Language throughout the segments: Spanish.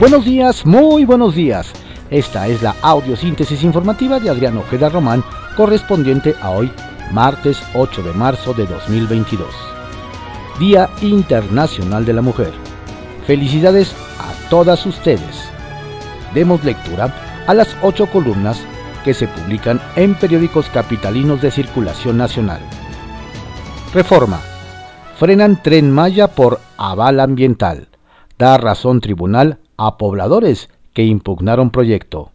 Buenos días, muy buenos días. Esta es la audiosíntesis informativa de Adrián Ojeda Román, correspondiente a hoy, martes 8 de marzo de 2022. Día Internacional de la Mujer. Felicidades a todas ustedes. Demos lectura a las ocho columnas que se publican en periódicos capitalinos de circulación nacional. Reforma. Frenan tren Maya por aval ambiental. Da razón tribunal a pobladores que impugnaron proyecto.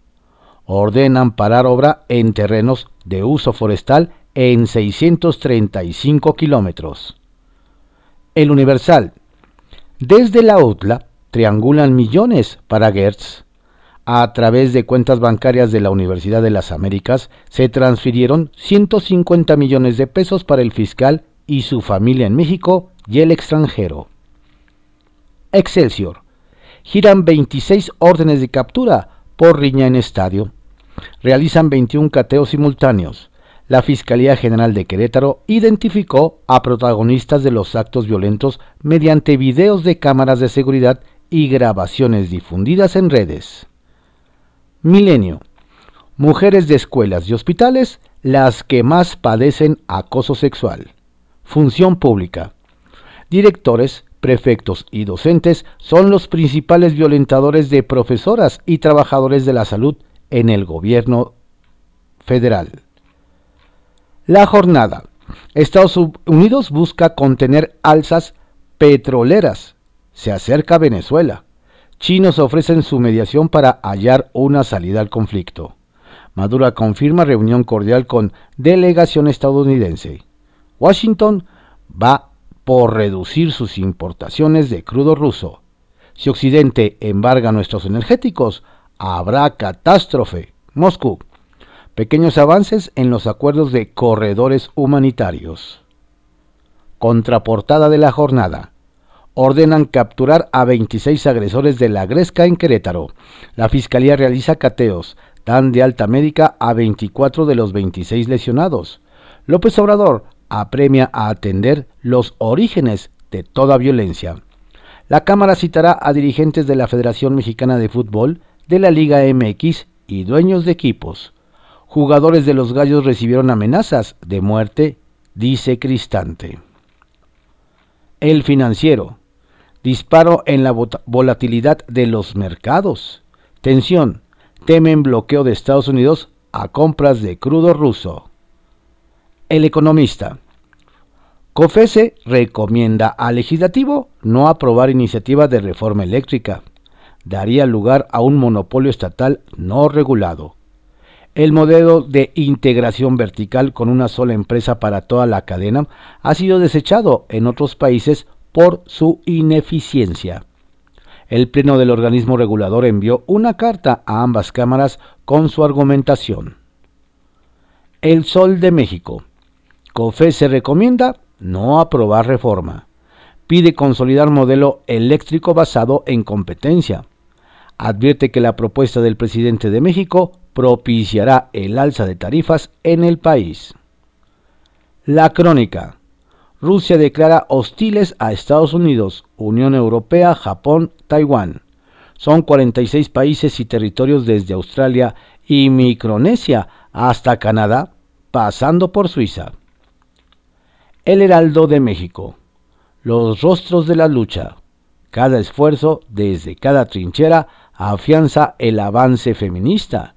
Ordenan parar obra en terrenos de uso forestal en 635 kilómetros. El Universal. Desde la UTLA triangulan millones para Gertz. A través de cuentas bancarias de la Universidad de las Américas se transfirieron 150 millones de pesos para el fiscal y su familia en México y el extranjero. Excelsior giran 26 órdenes de captura por riña en estadio. Realizan 21 cateos simultáneos. La Fiscalía General de Querétaro identificó a protagonistas de los actos violentos mediante videos de cámaras de seguridad y grabaciones difundidas en redes. Milenio. Mujeres de escuelas y hospitales las que más padecen acoso sexual. Función pública. Directores, prefectos y docentes son los principales violentadores de profesoras y trabajadores de la salud en el gobierno federal. La jornada. Estados Unidos busca contener alzas petroleras. Se acerca Venezuela. Chinos ofrecen su mediación para hallar una salida al conflicto. Maduro confirma reunión cordial con delegación estadounidense. Washington va por reducir sus importaciones de crudo ruso. Si Occidente embarga nuestros energéticos, habrá catástrofe. Moscú. Pequeños avances en los acuerdos de corredores humanitarios. Contraportada de la jornada. Ordenan capturar a 26 agresores de la Gresca en Querétaro. La Fiscalía realiza cateos. Dan de alta médica a 24 de los 26 lesionados. López Obrador apremia a atender los orígenes de toda violencia. La Cámara citará a dirigentes de la Federación Mexicana de Fútbol, de la Liga MX y dueños de equipos. Jugadores de los Gallos recibieron amenazas de muerte, dice Cristante. El financiero. Disparo en la volatilidad de los mercados. Tensión. Temen bloqueo de Estados Unidos a compras de crudo ruso. El economista. COFESE recomienda al legislativo no aprobar iniciativa de reforma eléctrica. Daría lugar a un monopolio estatal no regulado. El modelo de integración vertical con una sola empresa para toda la cadena ha sido desechado en otros países por su ineficiencia. El Pleno del organismo regulador envió una carta a ambas cámaras con su argumentación. El Sol de México. COFE se recomienda no aprobar reforma. Pide consolidar modelo eléctrico basado en competencia. Advierte que la propuesta del presidente de México propiciará el alza de tarifas en el país. La crónica. Rusia declara hostiles a Estados Unidos, Unión Europea, Japón, Taiwán. Son 46 países y territorios desde Australia y Micronesia hasta Canadá, pasando por Suiza. El Heraldo de México. Los rostros de la lucha. Cada esfuerzo desde cada trinchera afianza el avance feminista.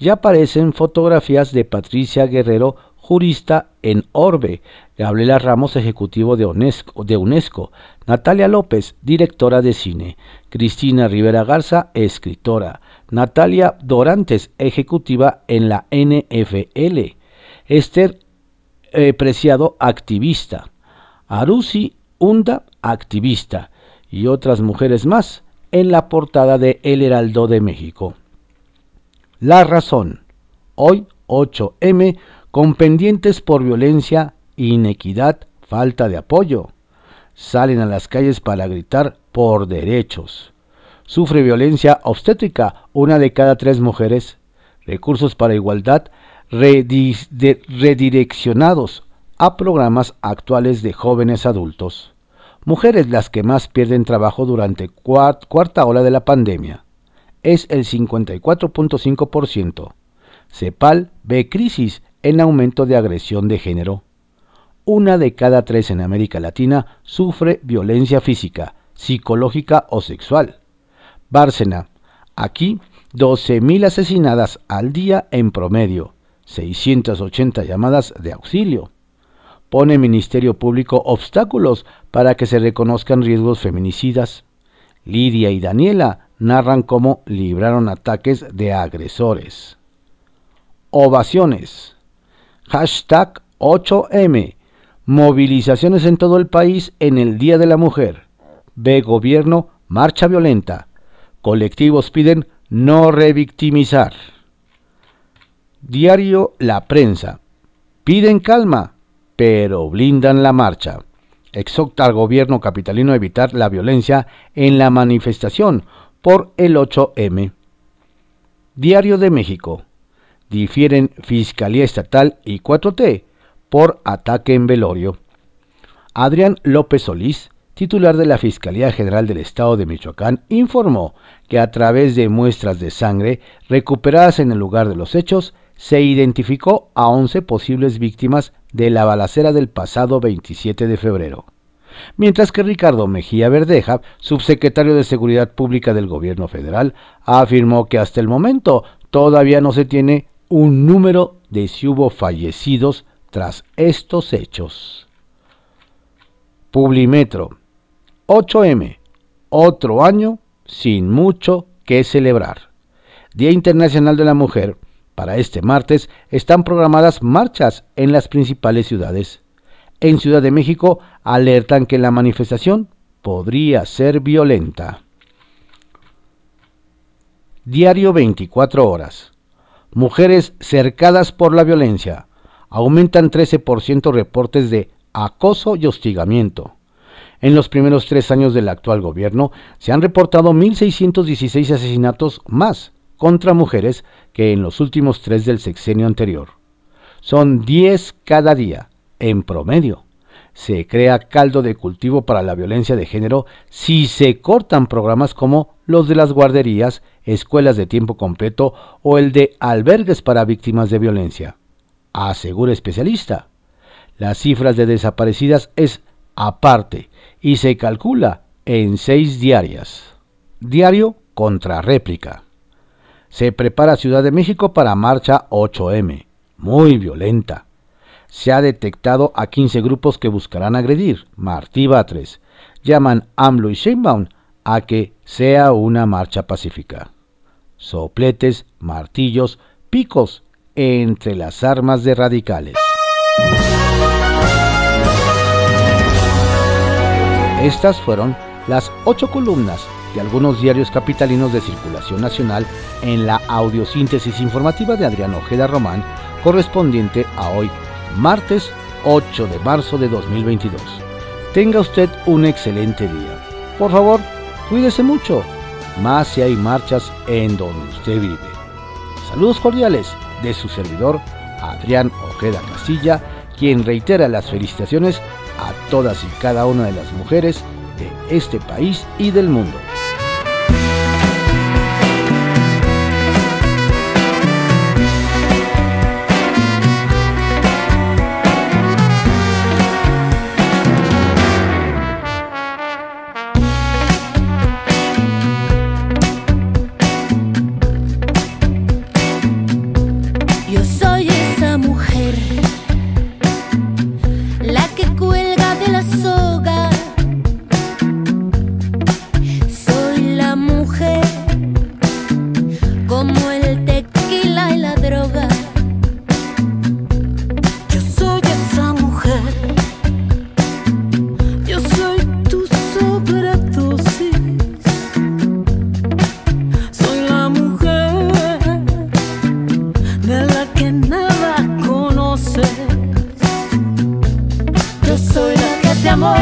Ya aparecen fotografías de Patricia Guerrero, jurista en Orbe, Gabriela Ramos, ejecutivo de UNESCO, de UNESCO, Natalia López, directora de cine, Cristina Rivera Garza, escritora, Natalia Dorantes, ejecutiva en la NFL, Esther Preciado, activista, Arusi Hunda, activista, y otras mujeres más en la portada de El Heraldo de México. La razón. Hoy 8M con pendientes por violencia, inequidad, falta de apoyo. Salen a las calles para gritar por derechos. Sufre violencia obstétrica una de cada tres mujeres. Recursos para igualdad redireccionados a programas actuales de jóvenes adultos. mujeres las que más pierden trabajo durante cuarta ola de la pandemia. Es el 54.5%. CEPAL ve crisis en aumento de agresión de género. Una de cada tres en América Latina sufre violencia física, psicológica o sexual. Bárcena, aquí 12.000 asesinadas al día en promedio, 680 llamadas de auxilio. Pone Ministerio Público obstáculos para que se reconozcan riesgos feminicidas. Lidia y Daniela narran cómo libraron ataques de agresores. Ovaciones. Hashtag 8M. Movilizaciones en todo el país en el Día de la Mujer. Ve gobierno, marcha violenta. Colectivos piden no revictimizar. Diario La Prensa. Piden calma, pero blindan la marcha. Exhorta al gobierno capitalino a evitar la violencia en la manifestación por el 8M. Diario de México. Difieren Fiscalía Estatal y 4T por ataque en velorio. Adrián López Solís, titular de la Fiscalía General del Estado de Michoacán, informó que a través de muestras de sangre recuperadas en el lugar de los hechos, se identificó a 11 posibles víctimas de la balacera del pasado 27 de febrero mientras que Ricardo Mejía Verdeja, subsecretario de Seguridad Pública del Gobierno Federal, afirmó que hasta el momento todavía no se tiene un número de si hubo fallecidos tras estos hechos. Publimetro 8M, otro año sin mucho que celebrar. Día Internacional de la Mujer. Para este martes están programadas marchas en las principales ciudades en Ciudad de México alertan que la manifestación podría ser violenta. Diario 24 horas. Mujeres cercadas por la violencia. Aumentan 13% reportes de acoso y hostigamiento. En los primeros tres años del actual gobierno se han reportado 1.616 asesinatos más contra mujeres que en los últimos tres del sexenio anterior. Son 10 cada día en promedio. Se crea caldo de cultivo para la violencia de género si se cortan programas como los de las guarderías, escuelas de tiempo completo o el de albergues para víctimas de violencia. Asegura especialista. Las cifras de desaparecidas es aparte y se calcula en seis diarias. Diario contra réplica. Se prepara Ciudad de México para marcha 8M, muy violenta se ha detectado a 15 grupos que buscarán agredir. Martí Batres. Llaman AMLO y Sheinbaum a que sea una marcha pacífica. Sopletes, martillos, picos entre las armas de radicales. Estas fueron las ocho columnas de algunos diarios capitalinos de circulación nacional en la audiosíntesis informativa de Adrián Ojeda Román, correspondiente a hoy, martes 8 de marzo de 2022. Tenga usted un excelente día. Por favor, cuídese mucho, más si hay marchas en donde usted vive. Saludos cordiales de su servidor Adrián Ojeda Castilla, quien reitera las felicitaciones a todas y cada una de las mujeres de este país y del mundo. soy la que te amó,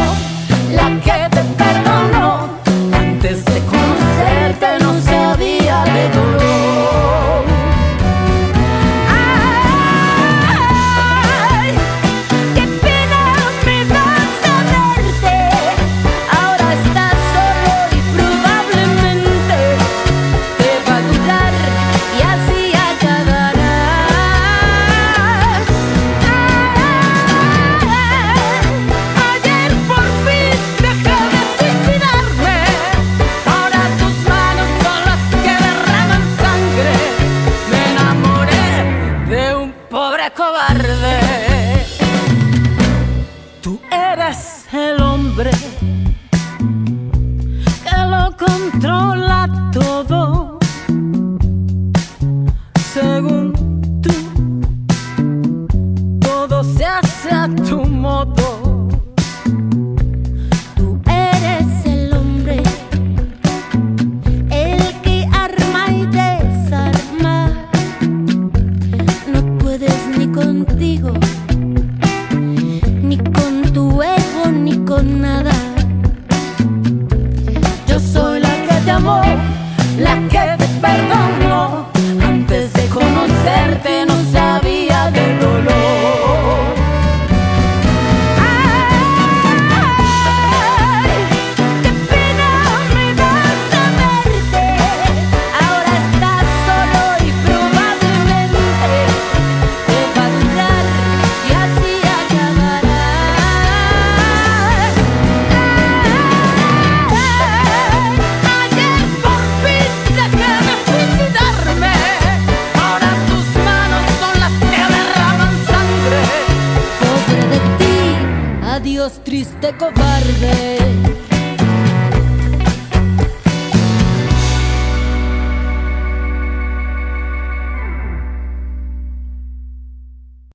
triste cobarde.